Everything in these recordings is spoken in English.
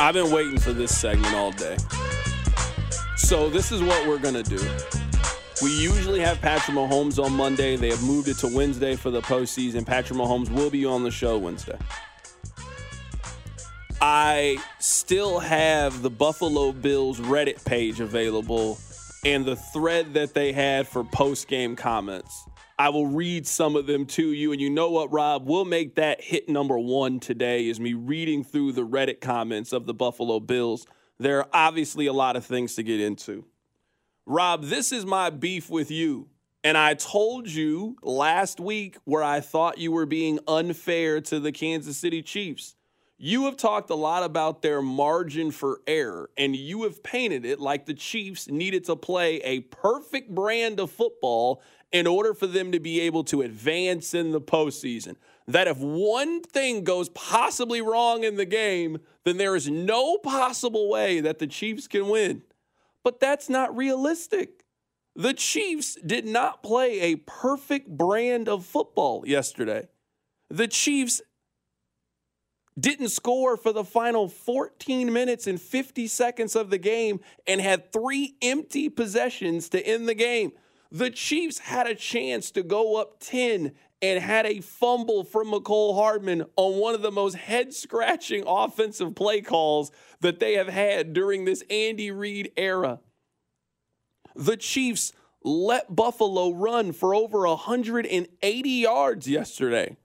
I've been waiting for this segment all day. So this is what we're to do. We usually have Patrick Mahomes on Monday. They have moved it to Wednesday for the postseason. Patrick Mahomes will be on the show Wednesday. I still have the Buffalo Bills Reddit page available and the thread that they had for post game comments. I will read some of them to you. And you know what, Rob? We'll make that hit number one today is me reading through the Reddit comments of the Buffalo Bills. There are obviously a lot of things to get into. Rob, this is my beef with you. And I told you last week where I thought you were being unfair to the Kansas City Chiefs. You have talked a lot about their margin for error, and you have painted it like the Chiefs needed to play a perfect brand of football in order for them to be able to advance in the postseason. That if one thing goes possibly wrong in the game, then there is no possible way that the Chiefs can win. But that's not realistic. The Chiefs did not play a perfect brand of football yesterday. The Chiefs didn't score for the final 14 minutes and 50 seconds of the game and had three empty possessions to end the game. The Chiefs had a chance to go up 10 and had a fumble from Mecole Hardman on one of the most head scratching offensive play calls that they have had during this Andy Reid era. The Chiefs let Buffalo run for over 180 yards yesterday.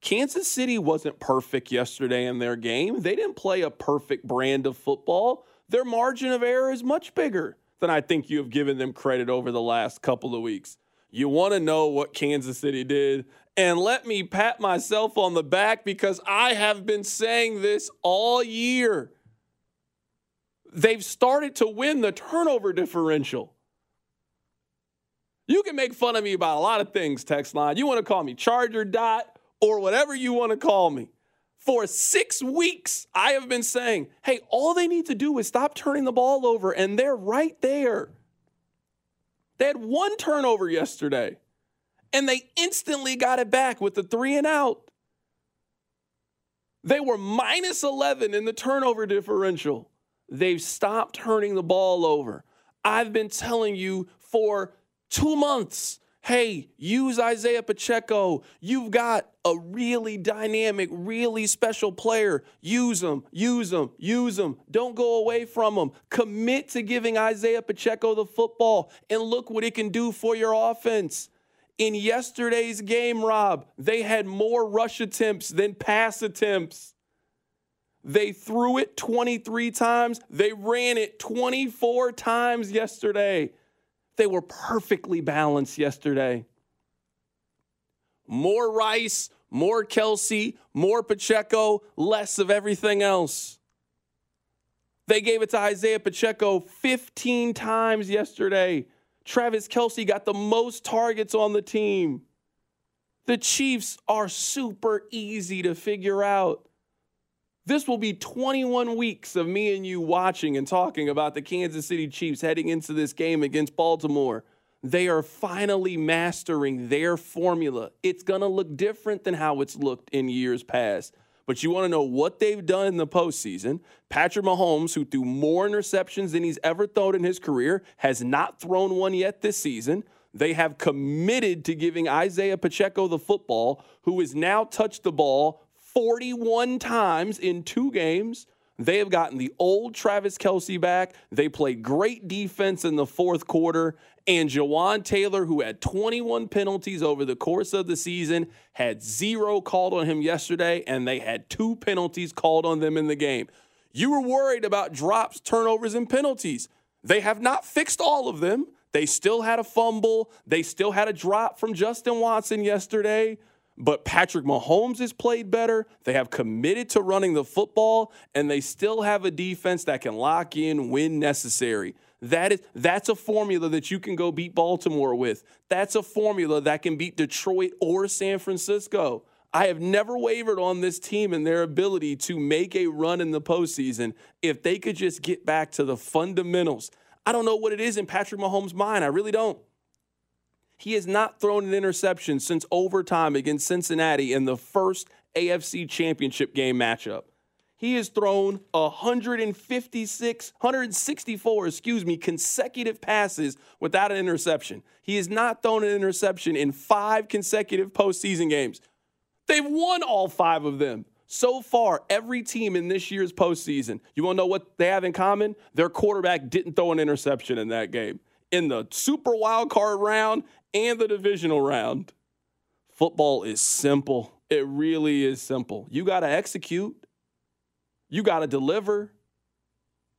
Kansas City wasn't perfect yesterday in their game. They didn't play a perfect brand of football. Their margin of error is much bigger than I think you have given them credit over the last couple of weeks. You want to know what Kansas City did? And let me pat myself on the back because I have been saying this all year. They've started to win the turnover differential. You can make fun of me about a lot of things, text line. You want to call me Charger Dot or whatever you want to call me. For six weeks, I have been saying, hey, all they need to do is stop turning the ball over, and they're right there. They had one turnover yesterday, and they instantly got it back with the three and out. They were minus 11 in the turnover differential. They've stopped turning the ball over. I've been telling you for two months hey, use Isaiah Pacheco. You've got a really dynamic, really special player. Use him, use him, use him. Don't go away from him. Commit to giving Isaiah Pacheco the football and look what it can do for your offense. In yesterday's game, Rob, they had more rush attempts than pass attempts. They threw it 23 times, they ran it 24 times yesterday. They were perfectly balanced yesterday. More Rice, more Kelce, more Pacheco, less of everything else. They gave it to Isaiah Pacheco 15 times yesterday. Travis Kelce got the most targets on the team. The Chiefs are super easy to figure out. This will be 21 weeks of me and you watching and talking about the Kansas City Chiefs heading into this game against Baltimore. They are finally mastering their formula. It's going to look different than how it's looked in years past. But you want to know what they've done in the postseason? Patrick Mahomes, who threw more interceptions than he's ever thrown in his career, has not thrown one yet this season. They have committed to giving Isaiah Pacheco the football, who has now touched the ball 41 times in two games. They have gotten the old Travis Kelce back. They played great defense in the fourth quarter. And Jawaan Taylor, who had 21 penalties over the course of the season, had zero called on him yesterday, and they had two penalties called on them in the game. You were worried about drops, turnovers, and penalties. They have not fixed all of them. They still had a fumble. They still had a drop from Justin Watson yesterday. But Patrick Mahomes has played better. They have committed to running the football, and they still have a defense that can lock in when necessary. That is that's a formula that you can go beat Baltimore with. That's a formula that can beat Detroit or San Francisco. I have never wavered on this team and their ability to make a run in the postseason if they could just get back to the fundamentals. I don't know what it is in Patrick Mahomes' mind. I really don't. He has not thrown an interception since overtime against Cincinnati in the first AFC championship game matchup. He has thrown 156, 164, excuse me, consecutive passes without an interception. He has not thrown an interception in five consecutive postseason games. They've won all five of them. So far, every team in this year's postseason, you want to know what they have in common? Their quarterback didn't throw an interception in that game. In the super wild card round and the divisional round, football is simple. It really is simple. You got to execute. You got to deliver,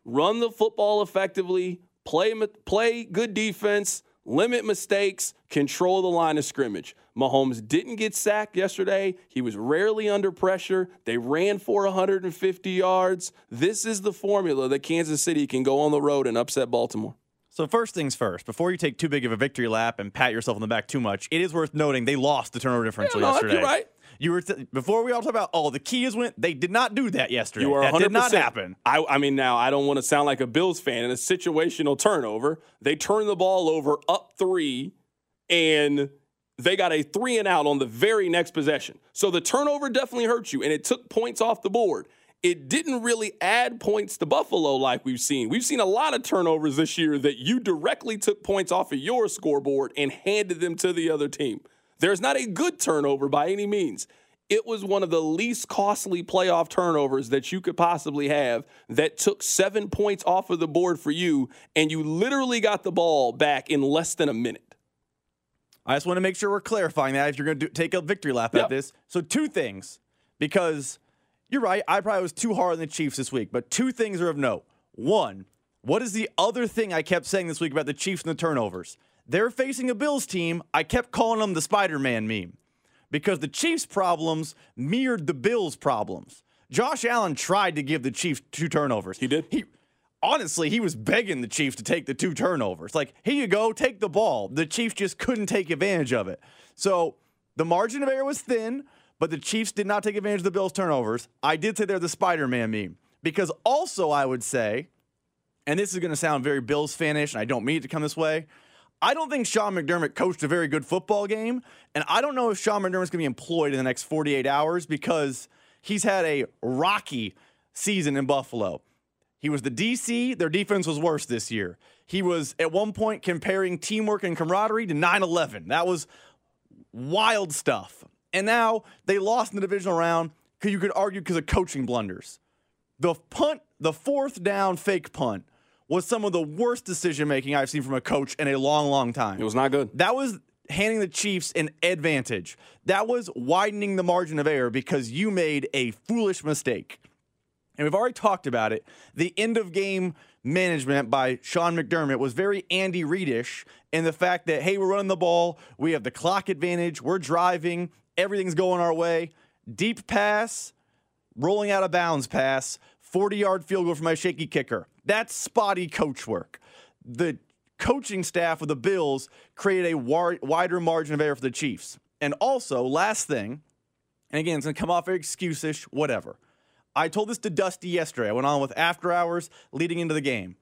run the football effectively, play, play good defense, limit mistakes, control the line of scrimmage. Mahomes didn't get sacked yesterday. He was rarely under pressure. They ran for 150 yards. This is the formula that Kansas City can go on the road and upset Baltimore. So first things first, before you take too big of a victory lap and pat yourself on the back too much, it is worth noting they lost the turnover differential yeah, no, yesterday. You're right. You were t- before we all talk about oh the key is win. They did not do that yesterday. You are that 100%. That did not happen. I, I mean now I don't want to sound like a Bills fan in a situational turnover. They turned the ball over up three, and they got a three and out on the very next possession. So the turnover definitely hurt you, and it took points off the board. It didn't really add points to Buffalo like we've seen. We've seen a lot of turnovers this year that you directly took points off of your scoreboard and handed them to the other team. There's not a good turnover by any means it was one of the least costly playoff turnovers that you could possibly have that took seven points off of the board for you, and you literally got the ball back in less than a minute. I just want to make sure we're clarifying that if you're going to do, take a victory lap yep. at this. So, two things, because you're right, I probably was too hard on the Chiefs this week, but two things are of note. One, what is the other thing I kept saying this week about the Chiefs and the turnovers? They're facing a Bills team. I kept calling them the Spider Man meme because the Chiefs' problems mirrored the Bills' problems. Josh Allen tried to give the Chiefs two turnovers. He did. He honestly, he was begging the Chiefs to take the two turnovers. Like, here you go, take the ball. The Chiefs just couldn't take advantage of it. So the margin of error was thin, but the Chiefs did not take advantage of the Bills' turnovers. I did say they're the Spider-Man meme because also I would say, and this is going to sound very Bills fanish, and I don't mean it to come this way. I don't think Sean McDermott coached a very good football game, and I don't know if Sean McDermott's going to be employed in the next 48 hours because he's had a rocky season in Buffalo. He was the DC, their defense was worse this year. He was at one point comparing teamwork and camaraderie to 9 11. That was wild stuff. And now they lost in the divisional round, because you could argue because of coaching blunders. The punt, the fourth down fake punt was some of the worst decision making I've seen from a coach in a long, long time. It was not good. That was handing the Chiefs an advantage. That was widening the margin of error because you made a foolish mistake. And we've already talked about it. The end of game management by Sean McDermott was very Andy Reidish in the fact that, hey, we're running the ball, we have the clock advantage, we're driving, everything's going our way. Deep pass, rolling out of bounds pass, 40 yard field goal for my shaky kicker. That's spotty coach work. The coaching staff of the Bills created a war- wider margin of error for the Chiefs. And also, last thing, and again, it's going to come off very excuse-ish, whatever. I told this to Dusty yesterday. I went on with after hours leading into the game.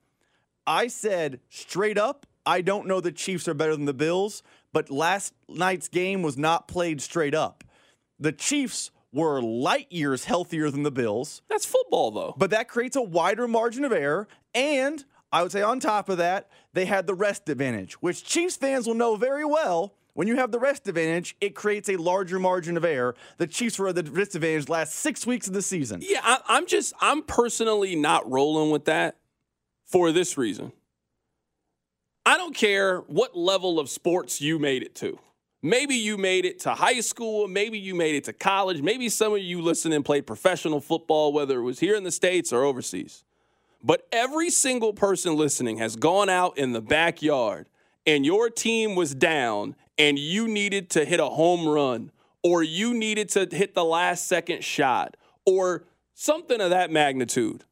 I said straight up, I don't know the Chiefs are better than the Bills, but last night's game was not played straight up. The Chiefs were light years healthier than the Bills. That's football, though. But that creates a wider margin of error. And I would say, on top of that, they had the rest advantage, which Chiefs fans will know very well When you have the rest advantage, it creates a larger margin of error. The Chiefs were at the disadvantage last six weeks of the season. Yeah, I, I'm just, I'm personally not rolling with that for this reason. I don't care what level of sports you made it to. Maybe you made it to high school, maybe you made it to college, maybe some of you listening played professional football, whether it was here in the States or overseas. But every single person listening has gone out in the backyard and your team was down and you needed to hit a home run or you needed to hit the last second shot or something of that magnitude.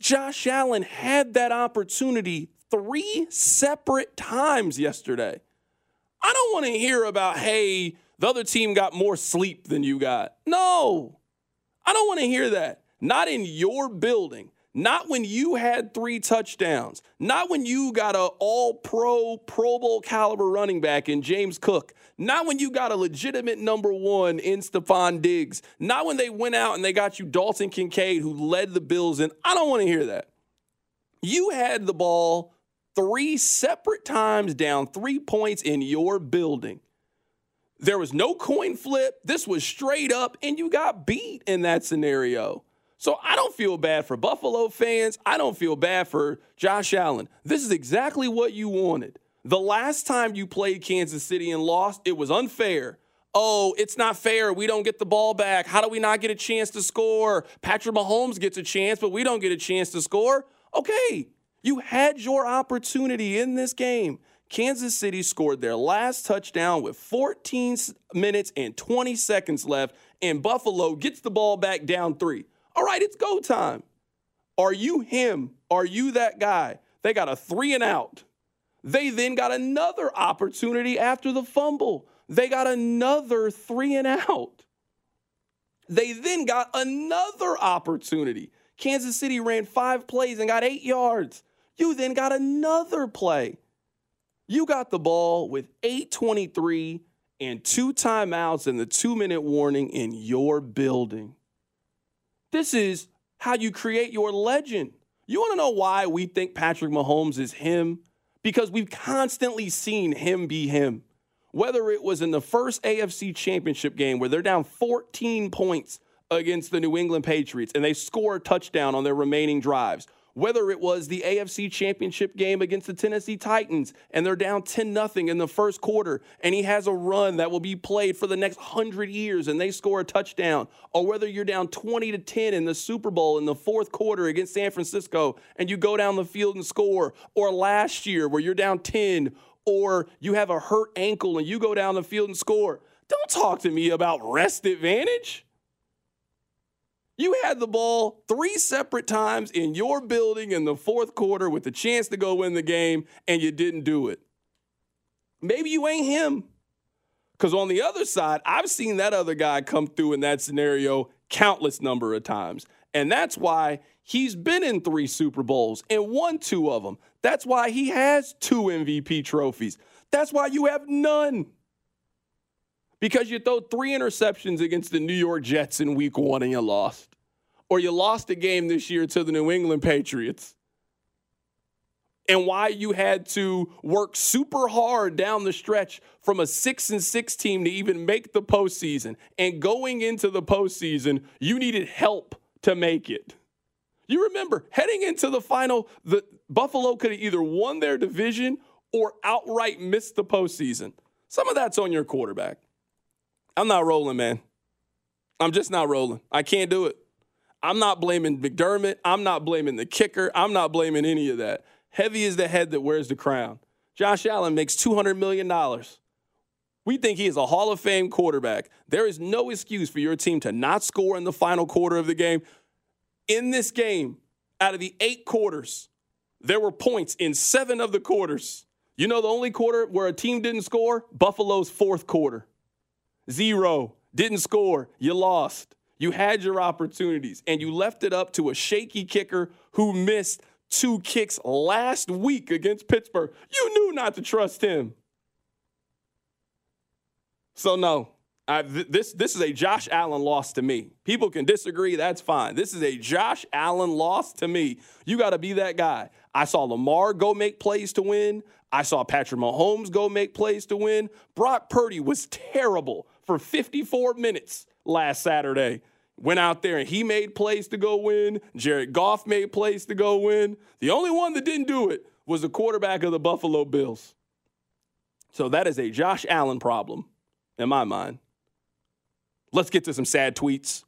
Josh Allen had that opportunity three separate times yesterday. I don't want to hear about, hey, the other team got more sleep than you got. No, I don't want to hear that. Not in your building. Not when you had three touchdowns. Not when you got a all pro, Pro Bowl caliber running back in James Cook. Not when you got a legitimate number one in Stefon Diggs. Not when they went out and they got you Dalton Kincaid, who led the Bills in. I don't want to hear that. You had the ball three separate times down three points in your building. There was no coin flip. This was straight up, and you got beat in that scenario. So I don't feel bad for Buffalo fans. I don't feel bad for Josh Allen. This is exactly what you wanted. The last time you played Kansas City and lost, it was unfair. Oh, it's not fair. We don't get the ball back. How do we not get a chance to score? Patrick Mahomes gets a chance, but we don't get a chance to score. Okay, you had your opportunity in this game. Kansas City scored their last touchdown with 14 minutes and 20 seconds left, and Buffalo gets the ball back down three. All right, it's go time. Are you him? Are you that guy? They got a three and out. They then got another opportunity after the fumble. They got another three and out. They then got another opportunity. Kansas City ran five plays and got eight yards. You then got another play. You got the ball with 823 and two timeouts and the two minute warning in your building. This is how you create your legend. You want to know why we think Patrick Mahomes is him? Because we've constantly seen him be him. Whether it was in the first AFC championship game where they're down 14 points against the New England Patriots and they score a touchdown on their remaining drives, whether it was the AFC Championship game against the Tennessee Titans and they're down 10 nothing in the first quarter and he has a run that will be played for the next 100 years and they score a touchdown or whether you're down 20 to 10 in the Super Bowl in the fourth quarter against San Francisco and you go down the field and score or last year where you're down 10 or you have a hurt ankle and you go down the field and score. Don't talk to me about rest advantage. You had the ball three separate times in your building in the fourth quarter with the chance to go win the game, and you didn't do it. Maybe you ain't him. Because on the other side, I've seen that other guy come through in that scenario countless number of times. And that's why he's been in three Super Bowls and won two of them. That's why he has two MVP trophies. That's why you have none. Because you throw three interceptions against the New York Jets in week one and you lost. Or you lost a game this year to the New England Patriots. And why you had to work super hard down the stretch from a six and six team to even make the postseason. And going into the postseason, you needed help to make it. You remember heading into the final, the Buffalo could have either won their division or outright missed the postseason. Some of that's on your quarterback. I'm not rolling, man. I'm just not rolling. I can't do it. I'm not blaming McDermott. I'm not blaming the kicker. I'm not blaming any of that. Heavy is the head that wears the crown. Josh Allen makes $200 million. We think he is a Hall of Fame quarterback. There is no excuse for your team to not score in the final quarter of the game. In this game, out of the eight quarters, there were points in seven of the quarters. You know the only quarter where a team didn't score? Buffalo's fourth quarter. Zero. Didn't score. You lost. You had your opportunities and you left it up to a shaky kicker who missed two kicks last week against Pittsburgh. You knew not to trust him. So, no, I, th- this, this is a Josh Allen loss to me. People can disagree, that's fine. This is a Josh Allen loss to me. You got to be that guy. I saw Lamar go make plays to win. I saw Patrick Mahomes go make plays to win. Brock Purdy was terrible for 54 minutes last Saturday. Went out there and he made plays to go win. Jared Goff made plays to go win. The only one that didn't do it was the quarterback of the Buffalo Bills. So that is a Josh Allen problem in my mind. Let's get to some sad tweets.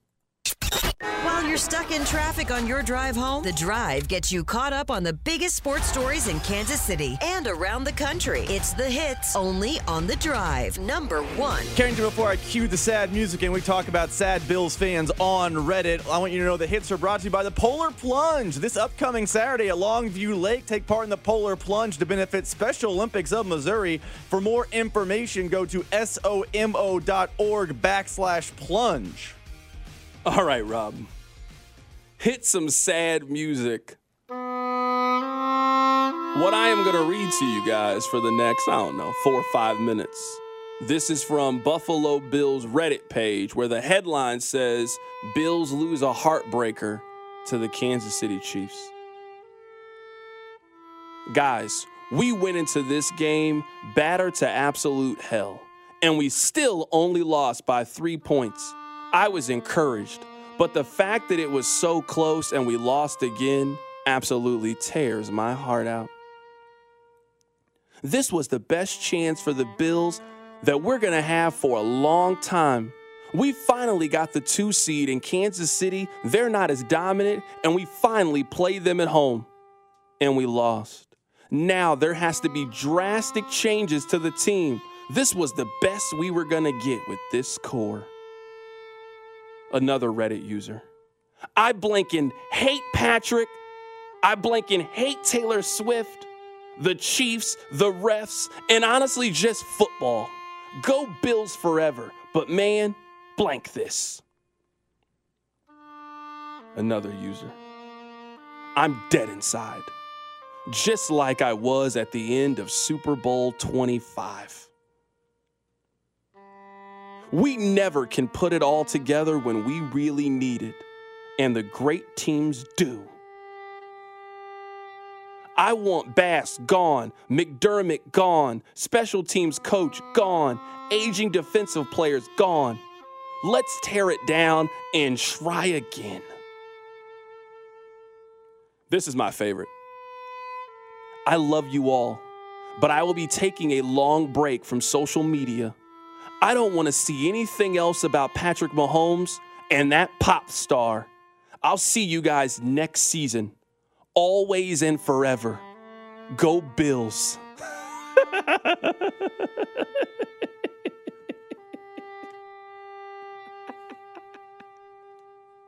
While you're stuck in traffic on your drive home, The Drive gets you caught up on the biggest sports stories in Kansas City and around the country. It's the hits only on The Drive. Number one. Carrington, before I cue the sad music and we talk about sad Bills fans on Reddit, I want you to know the hits are brought to you by the Polar Plunge. This upcoming Saturday at Longview Lake, take part in the Polar Plunge to benefit Special Olympics of Missouri. For more information, go to somo.org backslash plunge. All right, Rob. Hit some sad music. What I am going to read to you guys for the next, I don't know, four or five minutes. This is from Buffalo Bills Reddit page where the headline says Bills lose a heartbreaker to the Kansas City Chiefs. Guys, we went into this game battered to absolute hell, and we still only lost by three points. I was encouraged, but the fact that it was so close and we lost again absolutely tears my heart out. This was the best chance for the Bills that we're going to have for a long time. We finally got the two seed in Kansas City. They're not as dominant, and we finally played them at home, and we lost. Now there has to be drastic changes to the team. This was the best we were going to get with this core. Another Reddit user. I blanking hate Patrick. I blanking hate Taylor Swift, the Chiefs, the refs, and honestly just football. Go Bills forever. But man, blank this. Another user. I'm dead inside just like I was at the end of Super Bowl 25. We never can put it all together when we really need it, and the great teams do. I want Bass gone, McDermott gone, special teams coach gone, aging defensive players gone. Let's tear it down and try again. This is my favorite. I love you all, but I will be taking a long break from social media. I don't want to see anything else about Patrick Mahomes and that pop star. I'll see you guys next season, always and forever. Go Bills.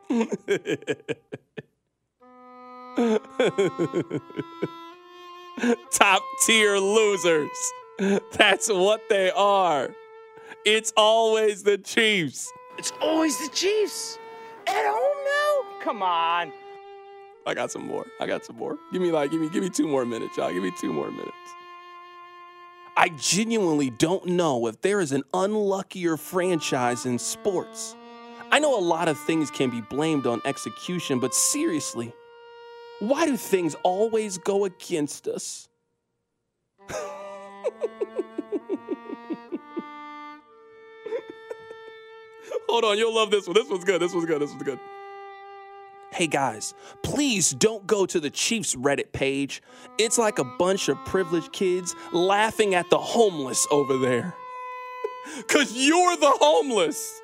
top tier losers. That's what they are. It's always the Chiefs. It's always the Chiefs. At home now? Come on. I got some more. I got some more. Give me like, give me, give me two more minutes, y'all. Give me two more minutes. I genuinely don't know if there is an unluckier franchise in sports. I know a lot of things can be blamed on execution, but seriously, why do things always go against us? Hold on, you'll love this one. This one's good. This one's good. This one's good. Hey guys, please don't go to the Chiefs Reddit page. It's like a bunch of privileged kids laughing at the homeless over there. Because you're the homeless.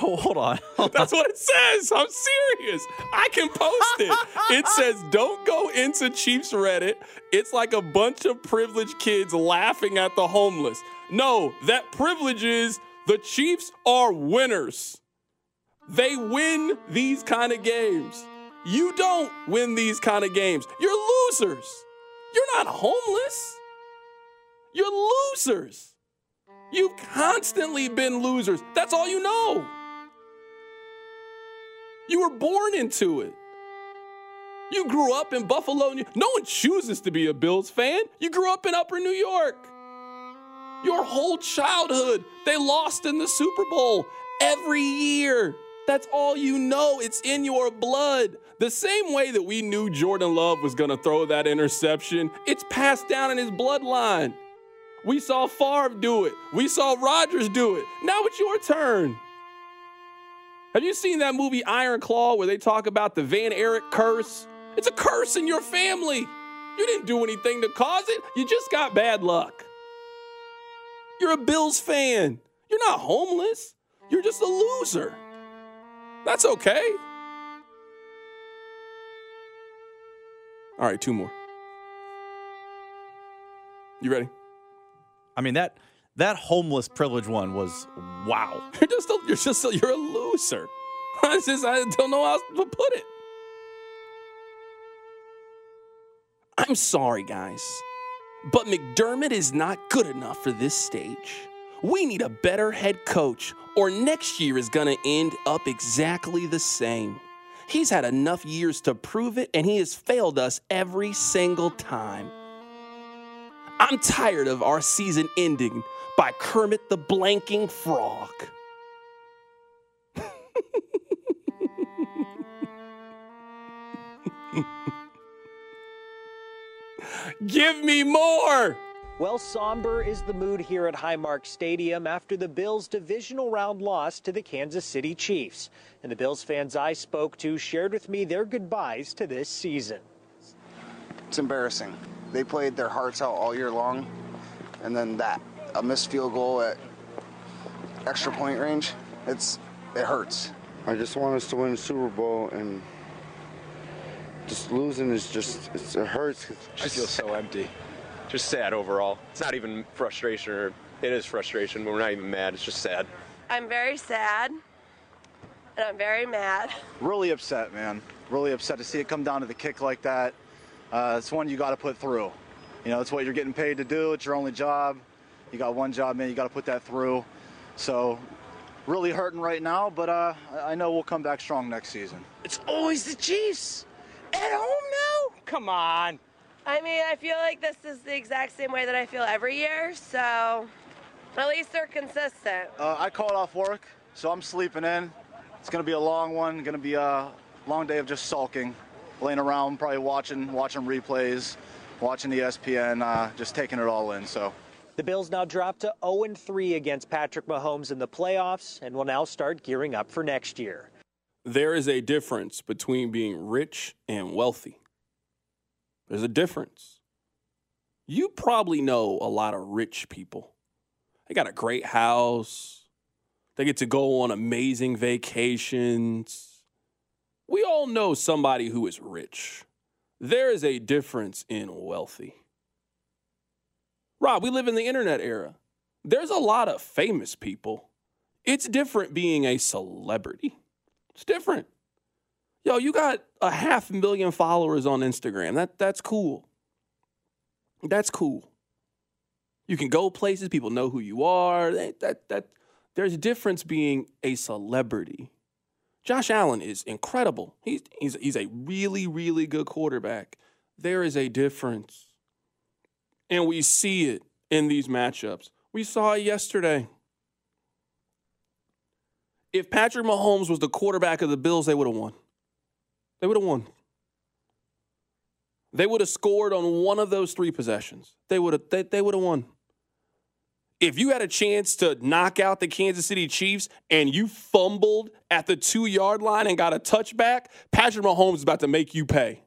Oh, hold on. Hold That's what it says. I'm serious. I can post it. It says, don't go into Chiefs Reddit. It's like a bunch of privileged kids laughing at the homeless. No, that privilege is the Chiefs are winners. They win these kind of games. You don't win these kind of games. You're losers. You're not homeless. You're losers. You've constantly been losers. That's all you know. You were born into it. You grew up in Buffalo. No one chooses to be a Bills fan. You grew up in Upper New York. Your whole childhood, they lost in the Super Bowl every year. That's all you know. It's in your blood. The same way that we knew Jordan Love was going to throw that interception, it's passed down in his bloodline. We saw Favre do it. We saw Rodgers do it. Now it's your turn. Have you seen that movie Iron Claw where they talk about the Von Erich curse? It's a curse in your family. You didn't do anything to cause it, you just got bad luck. You're a Bills fan. You're not homeless. You're just a loser. That's okay. All right, two more. You ready? I mean that that homeless privilege one was wow. You're just a, you're just a, you're a loser. I just I don't know how to put it. I'm sorry, guys, but McDermott is not good enough for this stage. We need a better head coach, or next year is going to end up exactly the same. He's had enough years to prove it, and he has failed us every single time. I'm tired of our season ending by Kermit the Blanking Frog. Give me more! Well, somber is the mood here at Highmark Stadium after the Bills' divisional round loss to the Kansas City Chiefs. And the Bills fans I spoke to shared with me their goodbyes to this season. It's embarrassing. They played their hearts out all year long, and then that a missed field goal at extra point range, it's it hurts. I just want us to win the Super Bowl and just losing is just it's, it hurts. I feel so empty. Just sad overall. It's not even frustration or it is frustration, but we're not even mad. It's just sad. I'm very sad and I'm very mad. Really upset, man. Really upset to see it come down to the kick like that. Uh, it's one you got to put through. You know, it's what you're getting paid to do. It's your only job. You got one job, man. You got to put that through. So, really hurting right now, but uh, I know we'll come back strong next season. It's always the Chiefs. At home now? Come on. I mean, I feel like this is the exact same way that I feel every year, so at least they're consistent. Uh, I called off work, so I'm sleeping in. It's going to be a long one. Going to be a long day of just sulking, laying around, probably watching watching replays, watching the ESPN, uh, just taking it all in. So. The Bills now drop to 0 3 against Patrick Mahomes in the playoffs and will now start gearing up for next year. There is a difference between being rich and wealthy. There's a difference. You probably know a lot of rich people. They got a great house. They get to go on amazing vacations. We all know somebody who is rich. There is a difference in wealthy. Rob, we live in the internet era. There's a lot of famous people. It's different being a celebrity. It's different. Yo, you got a half million followers on Instagram. That that's cool. That's cool. You can go places, people know who you are. That that, that there's a difference being a celebrity. Josh Allen is incredible. He's he's he's a really really good quarterback. There is a difference. And we see it in these matchups. We saw it yesterday. If Patrick Mahomes was the quarterback of the Bills, they would have won. They would have won. They would have scored on one of those three possessions. They would have they, they would have won. If you had a chance to knock out the Kansas City Chiefs and you fumbled at the two yard line and got a touchback, Patrick Mahomes is about to make you pay.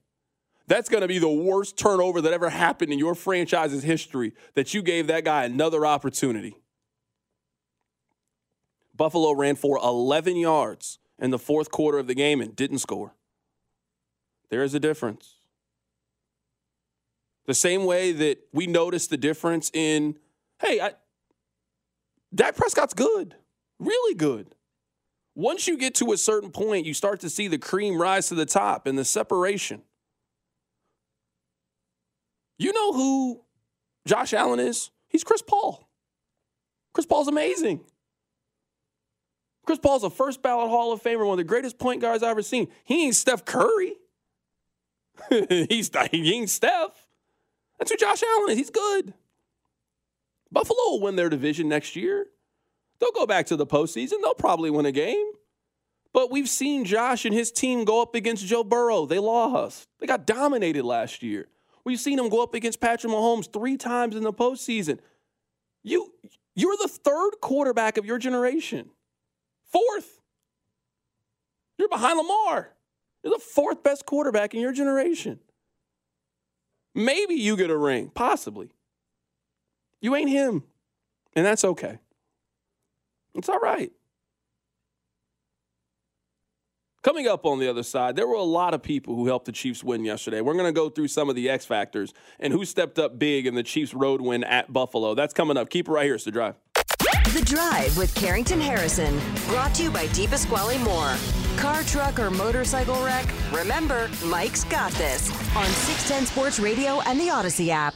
That's going to be the worst turnover that ever happened in your franchise's history that you gave that guy another opportunity. Buffalo ran for 11 yards in the fourth quarter of the game and didn't score. There is a difference. The same way that we notice the difference in, hey, I, Dak Prescott's good, really good. Once you get to a certain point, you start to see the cream rise to the top and the separation. You know who Josh Allen is? He's Chris Paul. Chris Paul's amazing. Chris Paul's a first ballot Hall of Famer, one of the greatest point guards I've ever seen. He ain't Steph Curry. He's he ain't Steph. That's who Josh Allen is. He's good. Buffalo will win their division next year. They'll go back to the postseason. They'll probably win a game. But we've seen Josh and his team go up against Joe Burrow. They lost. They got dominated last year. We've seen them go up against Patrick Mahomes three times in the postseason. You, you're the third quarterback of your generation. Fourth. You're behind Lamar. You're the fourth best quarterback in your generation. Maybe you get a ring, possibly. You ain't him. And that's okay. It's all right. Coming up on the other side, there were a lot of people who helped the Chiefs win yesterday. We're going to go through some of the X factors and who stepped up big in the Chiefs' road win at Buffalo. That's coming up. Keep it right here. It's the drive. The Drive with Carrington Harrison, brought to you by Deep Pasquale Moore. Car, truck, or motorcycle wreck? Remember, Mike's got this on 610 Sports Radio and the Audacy app.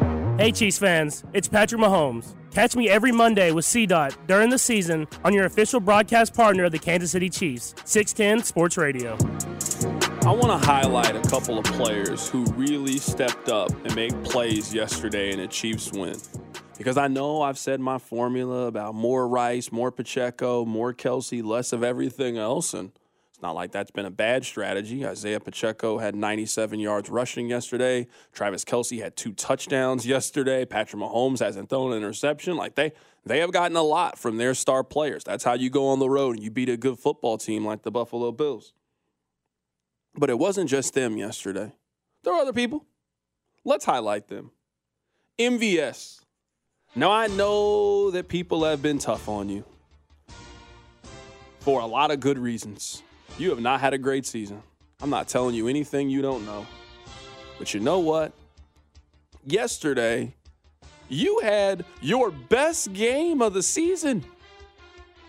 Hey, Chiefs fans, it's Patrick Mahomes. Catch me every Monday with CDOT during the season on your official broadcast partner of the Kansas City Chiefs, 610 Sports Radio. I want to highlight a couple of players who really stepped up and made plays yesterday in a Chiefs win. Because I know I've said my formula about more Rice, more Pacheco, more Kelce, less of everything else. And not like that's been a bad strategy. Isaiah Pacheco had 97 yards rushing yesterday. Travis Kelce had two touchdowns yesterday. Patrick Mahomes hasn't thrown an interception. Like they they have gotten a lot from their star players. That's how you go on the road and you beat a good football team like the Buffalo Bills. But it wasn't just them yesterday. There were other people. Let's highlight them. MVS. Now I know that people have been tough on you for a lot of good reasons. You have not had a great season. I'm not telling you anything you don't know. But you know what? Yesterday, you had your best game of the season.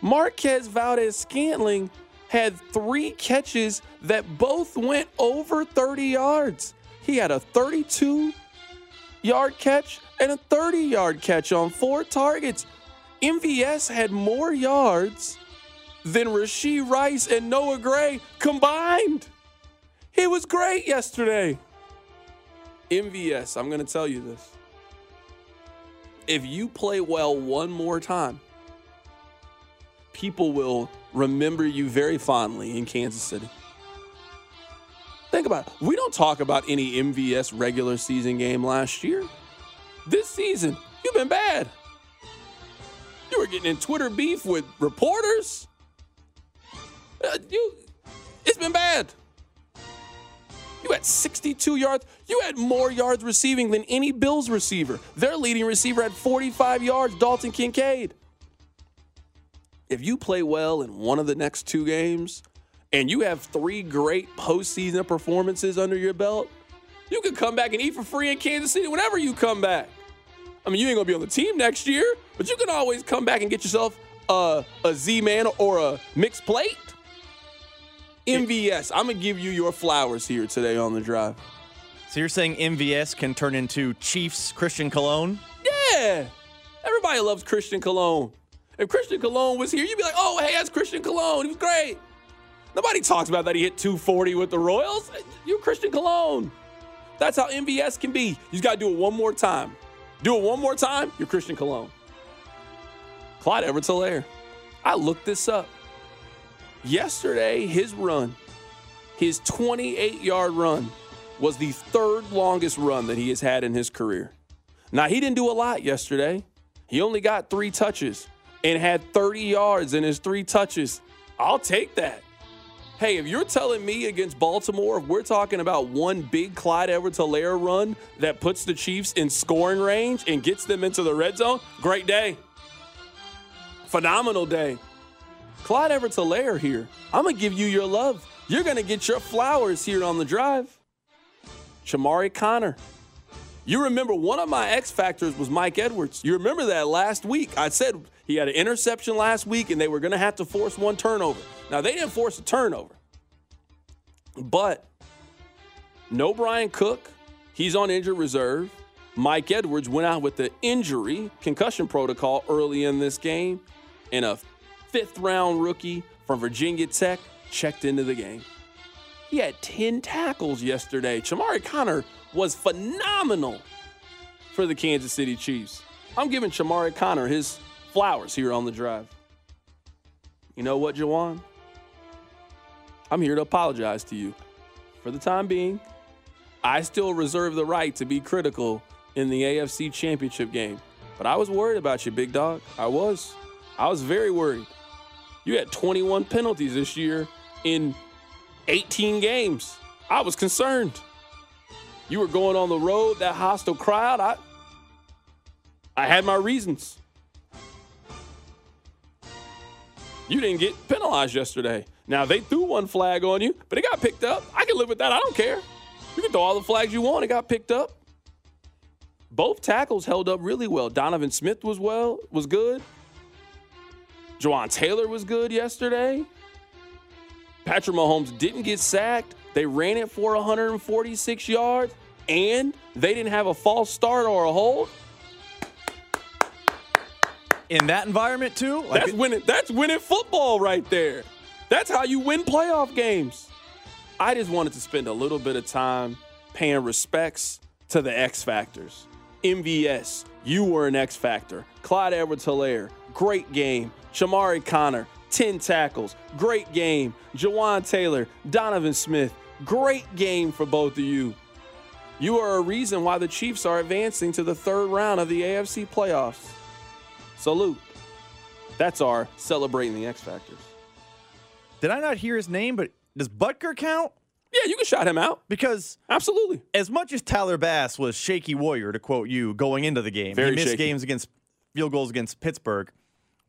Marquez Valdes Scantling had three catches that both went over 30 yards. He had a 32 yard catch and a 30 yard catch on four targets. MVS had more yards than Rashee Rice and Noah Gray combined. He was great yesterday. MVS, I'm going to tell you this. If you play well one more time, people will remember you very fondly in Kansas City. Think about it. We don't talk about any MVS regular season game last year. This season, you've been bad. You were getting in Twitter beef with reporters. Uh, you, it's been bad. You had 62 yards. You had more yards receiving than any Bills receiver. Their leading receiver had 45 yards, Dalton Kincaid. If you play well in one of the next two games and you have three great postseason performances under your belt, you can come back and eat for free in Kansas City whenever you come back. I mean, you ain't gonna be on the team next year, but you can always come back and get yourself a, a Z Man or a mixed plate. MVS, I'm gonna give you your flowers here today on the drive. So you're saying MVS can turn into Chiefs Christian Colon? Yeah, everybody loves Christian Colon. If Christian Colon was here, you'd be like, "Oh, hey, that's Christian Colon. He was great." Nobody talks about that he hit 240 with the Royals. You Christian Colon. That's how MVS can be. You just got to do it one more time. Do it one more time, you're Christian Colon. Clyde Edwards Helaire. I looked this up. Yesterday, his run, his 28 yard run, was the third longest run that he has had in his career. Now, he didn't do a lot yesterday. He only got three touches and had 30 yards in his three touches. I'll take that. Hey, if you're telling me against Baltimore, if we're talking about one big Clyde Edwards Helaire run that puts the Chiefs in scoring range and gets them into the red zone, great day. Phenomenal day. Clyde Edwards Helaire here. I'm going to give you your love. You're going to get your flowers here on the drive. Chamarri Conner. You remember one of my X factors was Mike Edwards. You remember that last week. I said he had an interception last week and they were going to have to force one turnover. Now, they didn't force a turnover, but no Bryan Cook. He's on injured reserve. Mike Edwards went out with the injury concussion protocol early in this game, and a fifth round rookie from Virginia Tech checked into the game. He had 10 tackles yesterday. Chamarri Conner was phenomenal for the Kansas City Chiefs. I'm giving Chamarri Conner his flowers here on the drive. You know what, Jawaan? I'm here to apologize to you. For the time being, I still reserve the right to be critical in the AFC Championship game. But I was worried about you, big dog. I was. I was very worried. You had 21 penalties this year in 18 games. I was concerned. You were going on the road, that hostile crowd. I I had my reasons. You didn't get penalized yesterday. Now they threw one flag on you, but it got picked up. I can live with that. I don't care. You can throw all the flags you want. It got picked up. Both tackles held up really well. Donovan Smith was well, was good. Jawaan Taylor was good yesterday. Patrick Mahomes didn't get sacked. They ran it for 146 yards, and they didn't have a false start or a hold. In that environment too, like that's winning. That's winning football right there. That's how you win playoff games. I just wanted to spend a little bit of time paying respects to the X factors. MVS, you were an X factor. Clyde Edwards Helaire, great game. Chamarri Conner, 10 tackles, great game. Jawaan Taylor, Donovan Smith, great game for both of you. You are a reason why the Chiefs are advancing to the third round of the AFC playoffs. Salute. That's our celebrating the X Factors. Did I not hear his name? But does Butker count? Yeah, you can shout him out. Because absolutely. As much as Tyler Bass was shaky warrior, to quote you, going into the game, Very he missed shaky. games against field goals against Pittsburgh.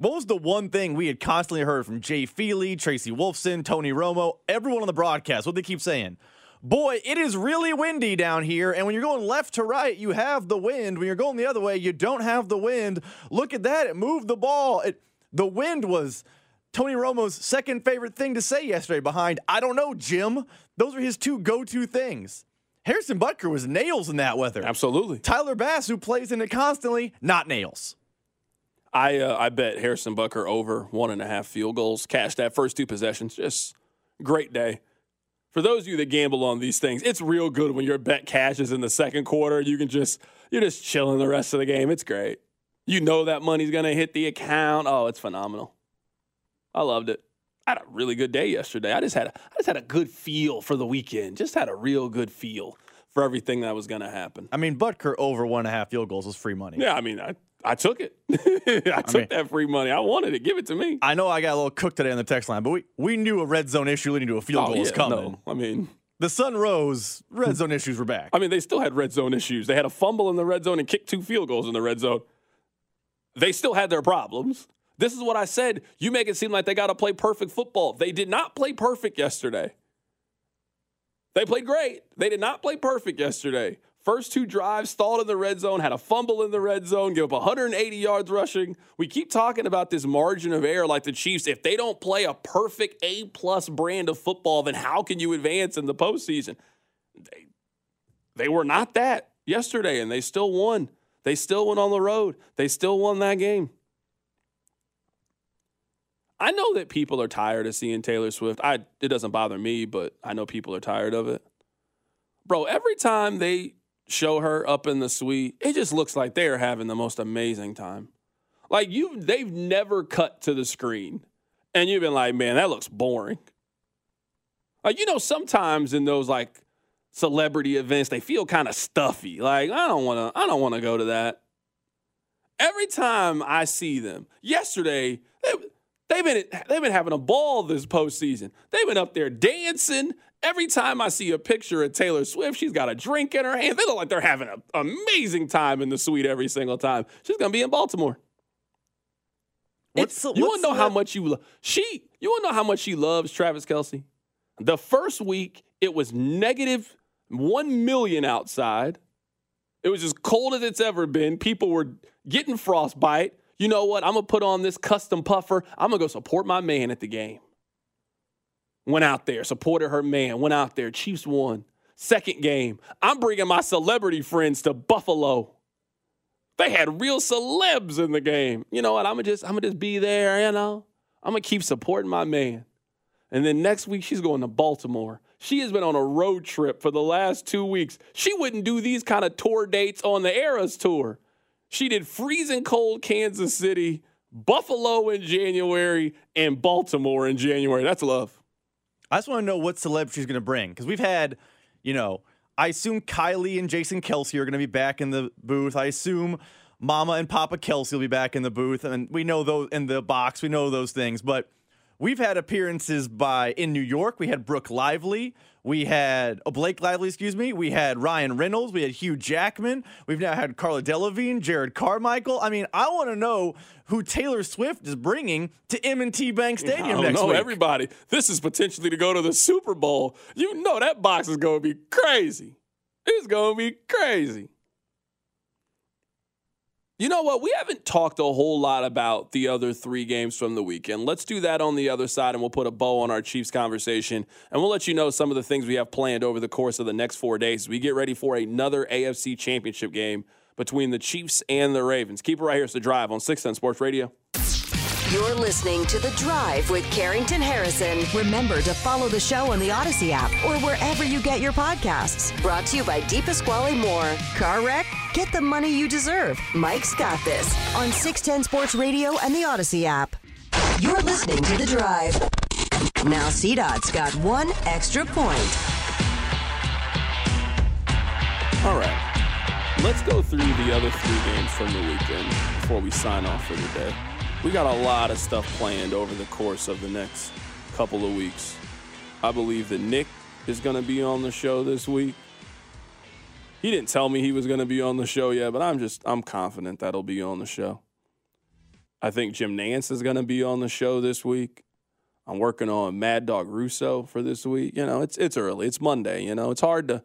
What was the one thing we had constantly heard from Jay Feely, Tracy Wolfson, Tony Romo, everyone on the broadcast? What they keep saying? Boy, it is really windy down here, and when you're going left to right, you have the wind. When you're going the other way, you don't have the wind. Look at that; it moved the ball. It, the wind was Tony Romo's second favorite thing to say yesterday. Behind, I don't know, Jim. Those are his two go-to things. Harrison Butker was nails in that weather. Absolutely. Tyler Bass, who plays in it constantly, not nails. I uh, I bet Harrison Butker over one and a half field goals. Cash that first two possessions. Just great day. For those of you that gamble on these things, it's real good when your bet cashes in the second quarter. You can just you're just chilling the rest of the game. It's great. You know that money's gonna hit the account. Oh, it's phenomenal. I loved it. I had a really good day yesterday. I just had a, I just had a good feel for the weekend. Just had a real good feel for everything that was gonna happen. I mean, Butker over one and a half field goals was free money. Yeah, I mean, I I took it. I took mean- that free money. I wanted it. Give it to me. I know I got a little cooked today on the text line, but we, we knew a red zone issue leading to a field Oh, goal was yeah, coming. no. I mean, the sun rose, red zone issues were back. I mean, they still had red zone issues. They had a fumble in the red zone and kicked two field goals in the red zone. They still had their problems. This is what I said. You make it seem like they got to play perfect football. They did not play perfect yesterday. They played great. They did not play perfect yesterday. First two drives stalled in the red zone, had a fumble in the red zone, gave up 180 yards rushing. We keep talking about this margin of error like the Chiefs. If they don't play a perfect A plus brand of football, then how can you advance in the postseason? They, they were not that yesterday, and they still won. They still went on the road. They still won that game. I know that people are tired of seeing Taylor Swift. I it doesn't bother me, but I know people are tired of it. Bro, every time they show her up in the suite, it just looks like they are having the most amazing time. Like you they've never cut to the screen and you've been like, "Man, that looks boring." Like you know sometimes in those like celebrity events, they feel kind of stuffy. Like, I don't want to I don't want to go to that. Every time I see them, yesterday they, they've been they've been having a ball this postseason. They've been up there dancing. Every time I see a picture of Taylor Swift, she's got a drink in her hand. They look like they're having an amazing time in the suite every single time. She's gonna be in Baltimore. What's, you want to know how much you she? You want to know how much she loves Travis Kelce? The first week it was negative one million outside. It was as cold as it's ever been. People were getting frostbite. You know what? I'm gonna put on this custom puffer. I'm gonna go support my man at the game. Went out there, supported her man. Went out there. Chiefs won. Second game, I'm bringing my celebrity friends to Buffalo. They had real celebs in the game. You know what? I'm gonna just I'm gonna just be there. You know, I'm gonna keep supporting my man. And then next week she's going to Baltimore. She has been on a road trip for the last two weeks. She wouldn't do these kind of tour dates on the Eras tour. She did freezing cold Kansas City, Buffalo in January, and Baltimore in January. That's love. I just want to know what celeb she's going to bring because we've had, you know, I assume Kylie and Jason Kelce are going to be back in the booth. I assume Mama and Papa Kelce will be back in the booth, and we know those in the box. We know those things, but we've had appearances by in New York. We had Brooke Lively. We had oh, Blake Lively, excuse me. We had Ryan Reynolds. We had Hugh Jackman. We've now had Carla Delevingne, Jerrod Carmichael. I mean, I want to know who Taylor Swift is bringing to M&T Bank Stadium I oh, next know week. everybody. This is potentially to go to the Super Bowl. You know that box is going to be crazy. It's going to be crazy. You know what? We haven't talked a whole lot about the other three games from the weekend. Let's do that on the other side, and we'll put a bow on our Chiefs conversation. And we'll let you know some of the things we have planned over the course of the next four days we get ready for another AFC championship game between the Chiefs and the Ravens. Keep it right here. It's The Drive on 610 Sports Radio. You're listening to The Drive with Carrington Harrison. Remember to follow the show on the Audacy app or wherever you get your podcasts. Brought to you by DePasquale Moore. Car wreck? Get the money you deserve. Mike's got this on 610 Sports Radio and the Audacy app. You're listening to The Drive. Now, CDOT's got one extra point. All right. Let's go through the other three games from the weekend before we sign off for the day. We got a lot of stuff planned over the course of the next couple of weeks. I believe that Nick is going to be on the show this week. He didn't tell me he was going to be on the show yet, but I'm just I'm confident that'll be on the show. I think Jim Nantz is going to be on the show this week. I'm working on Mad Dog Russo for this week. You know, it's it's early. It's Monday, you know. It's hard to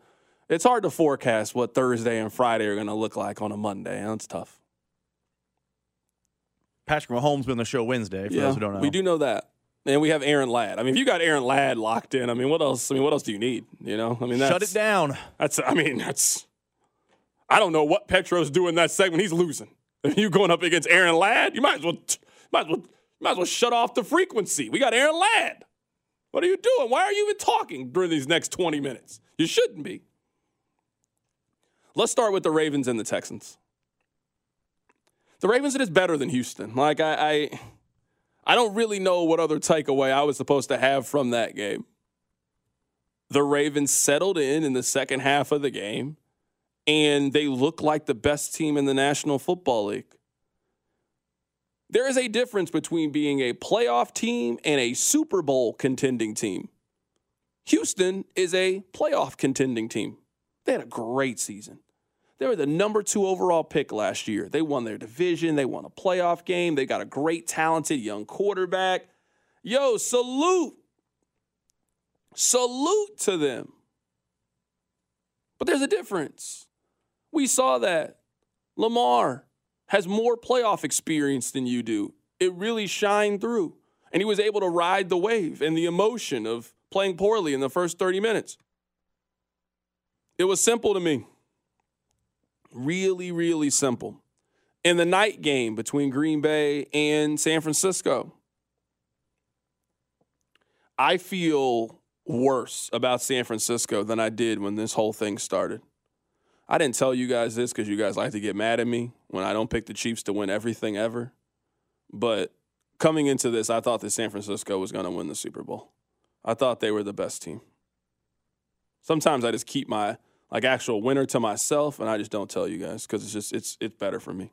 it's hard to forecast what Thursday and Friday are going to look like on a Monday. That's tough. Patrick Mahomes been on the show Wednesday. For those who don't know, We do know that. And we have Aaron Ladd. I mean, if you got Aaron Ladd locked in, I mean, what else? I mean, what else do you need? You know, I mean, that's, Shut it down. That's. I mean, that's. I don't know what Petro's doing that segment. He's losing. If you going up against Aaron Ladd, you might as well, might as well, might as well shut off the frequency. We got Aaron Ladd. What are you doing? Why are you even talking during these next 20 minutes? You shouldn't be. Let's start with the Ravens and the Texans. The Ravens just better than Houston. Like I, I, I don't really know what other takeaway I was supposed to have from that game. The Ravens settled in in the second half of the game, and they look like the best team in the National Football League. There is a difference between being a playoff team and a Super Bowl contending team. Houston is a playoff contending team. They had a great season. They were the number two overall pick last year. They won their division. They won a playoff game. They got a great, talented young quarterback. Yo, salute. Salute to them. But there's a difference. We saw that. Lamar has more playoff experience than you do. It really shined through. And he was able to ride the wave and the emotion of playing poorly in the first 30 minutes. It was simple to me. Really, really simple. In the night game between Green Bay and San Francisco, I feel worse about San Francisco than I did when this whole thing started. I didn't tell you guys this because you guys like to get mad at me when I don't pick the Chiefs to win everything ever. But coming into this, I thought that San Francisco was going to win the Super Bowl. I thought they were the best team. Sometimes I just keep my like actual winner to myself and I just don't tell you guys because it's just it's it's better for me.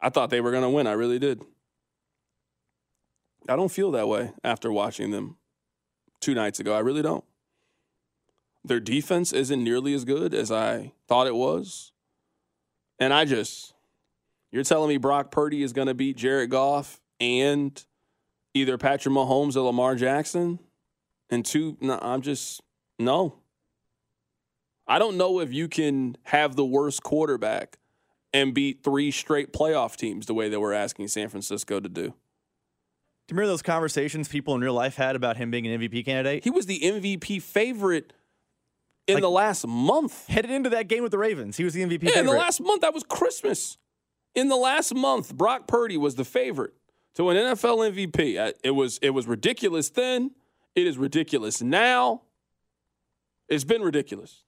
I thought they were to win. I really did. I don't feel that way after watching them two nights ago. I really don't. Their defense isn't nearly as good as I thought it was. And I just, you're telling me Brock Purdy is going to beat Jared Goff and either Patrick Mahomes or Lamar Jackson? And two, no, I'm just, no. I don't know if you can have the worst quarterback and beat three straight playoff teams the way that we're asking San Francisco to do. Do you remember those conversations people in real life had about him being an MVP candidate? He was the MVP favorite in like, the last month. Headed into that game with the Ravens, he was the MVP yeah, favorite. In the last month, that was Christmas. In the last month, Brock Purdy was the favorite to an NFL MVP. Uh, it was it was ridiculous then. It is ridiculous now. It's been ridiculous.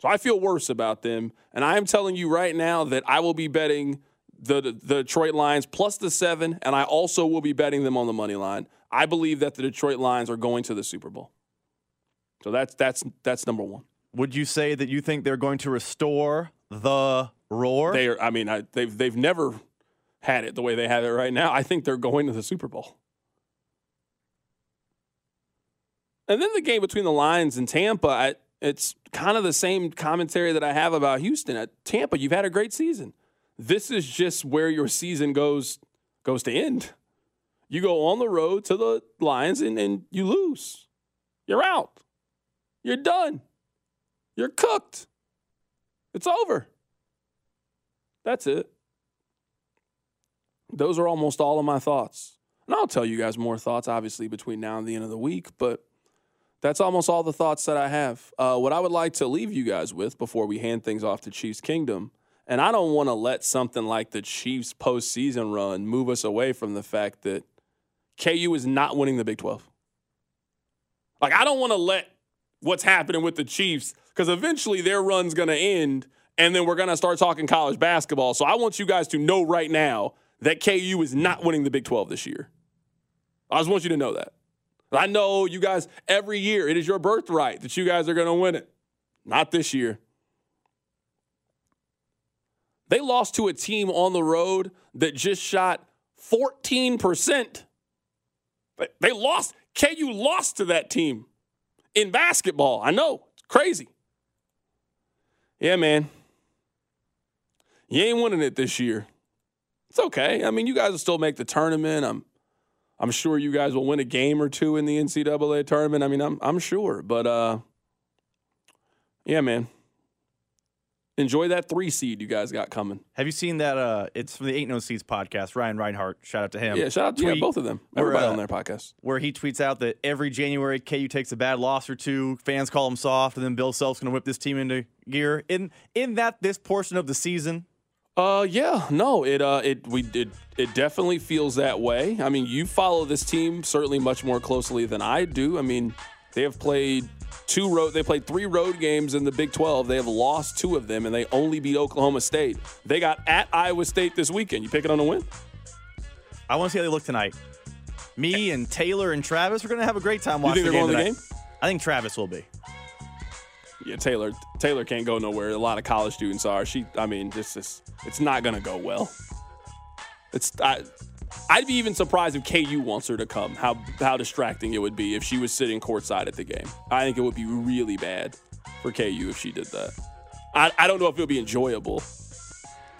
So I feel worse about them, and I am telling you right now that I will be betting the the Detroit Lions plus the seven, and I also will be betting them on the money line. I believe that the Detroit Lions are going to the Super Bowl. So that's that's that's number one. Would you say that you think they're going to restore the roar? They are. I mean, I, they've they've never had it the way they have it right now. I think they're going to the Super Bowl. And then the game between the Lions and Tampa, I, it's kind of the same commentary that I have about Houston. At Tampa, you've had a great season. This is just where your season goes goes to end. You go on the road to the Lions and, and you lose. You're out. You're done. You're cooked. It's over. That's it. Those are almost all of my thoughts. And I'll tell you guys more thoughts, obviously, between now and the end of the week, but that's almost all the thoughts that I have. Uh, what I would like to leave you guys with before we hand things off to Chiefs Kingdom, and I don't want to let something like the Chiefs postseason run move us away from the fact that KU is not winning the Big 12. Like, I don't want to let what's happening with the Chiefs because eventually their run's going to end and then we're going to start talking college basketball. So I want you guys to know right now that KU is not winning the Big 12 this year. I just want you to know that. I know you guys, every year, it is your birthright that you guys are going to win it. Not this year. They lost to a team on the road that just shot 14%. They lost. KU lost to that team in basketball. I know. It's crazy. Yeah, man. You ain't winning it this year. It's okay. I mean, you guys will still make the tournament. I'm I'm sure you guys will win a game or two in the NCAA tournament. I mean, I'm I'm sure. But uh yeah, man enjoy that three seed you guys got coming. Have you seen that? Uh, it's from the Eight No Seeds podcast. Ryan Reinhart, shout out to him. Yeah, shout out to yeah, both of them. Everybody uh, on their podcast. Where he tweets out that every January KU takes a bad loss or two, fans call him soft, and then Bill Self's going to whip this team into gear. In in that this portion of the season. Uh yeah, no, it uh it we it it definitely feels that way. I mean, you follow this team certainly much more closely than I do. I mean, they have played two road. They played three road games in the Big 12. They have lost two of them, and they only beat Oklahoma State. They got at Iowa State this weekend. You pick it on a win? I want to see how they look tonight. Me and Taylor and Travis, we're going to have a great time watching you think the, they're game, the game. I think Travis will be. Yeah, Taylor. Taylor can't go nowhere. A lot of college students are. She. I mean, this is. It's not to go well. It's. I, I'd be even surprised if KU wants her to come. How how distracting it would be if she was sitting courtside at the game. I think it would be really bad for KU if she did that. I, I don't know if it would be enjoyable.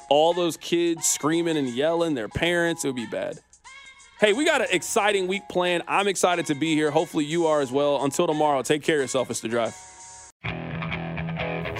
All those kids screaming and yelling, their parents, it would be bad. Hey, we got an exciting week planned. I'm excited to be here. Hopefully you are as well. Until tomorrow, take care of yourself. It's the drive.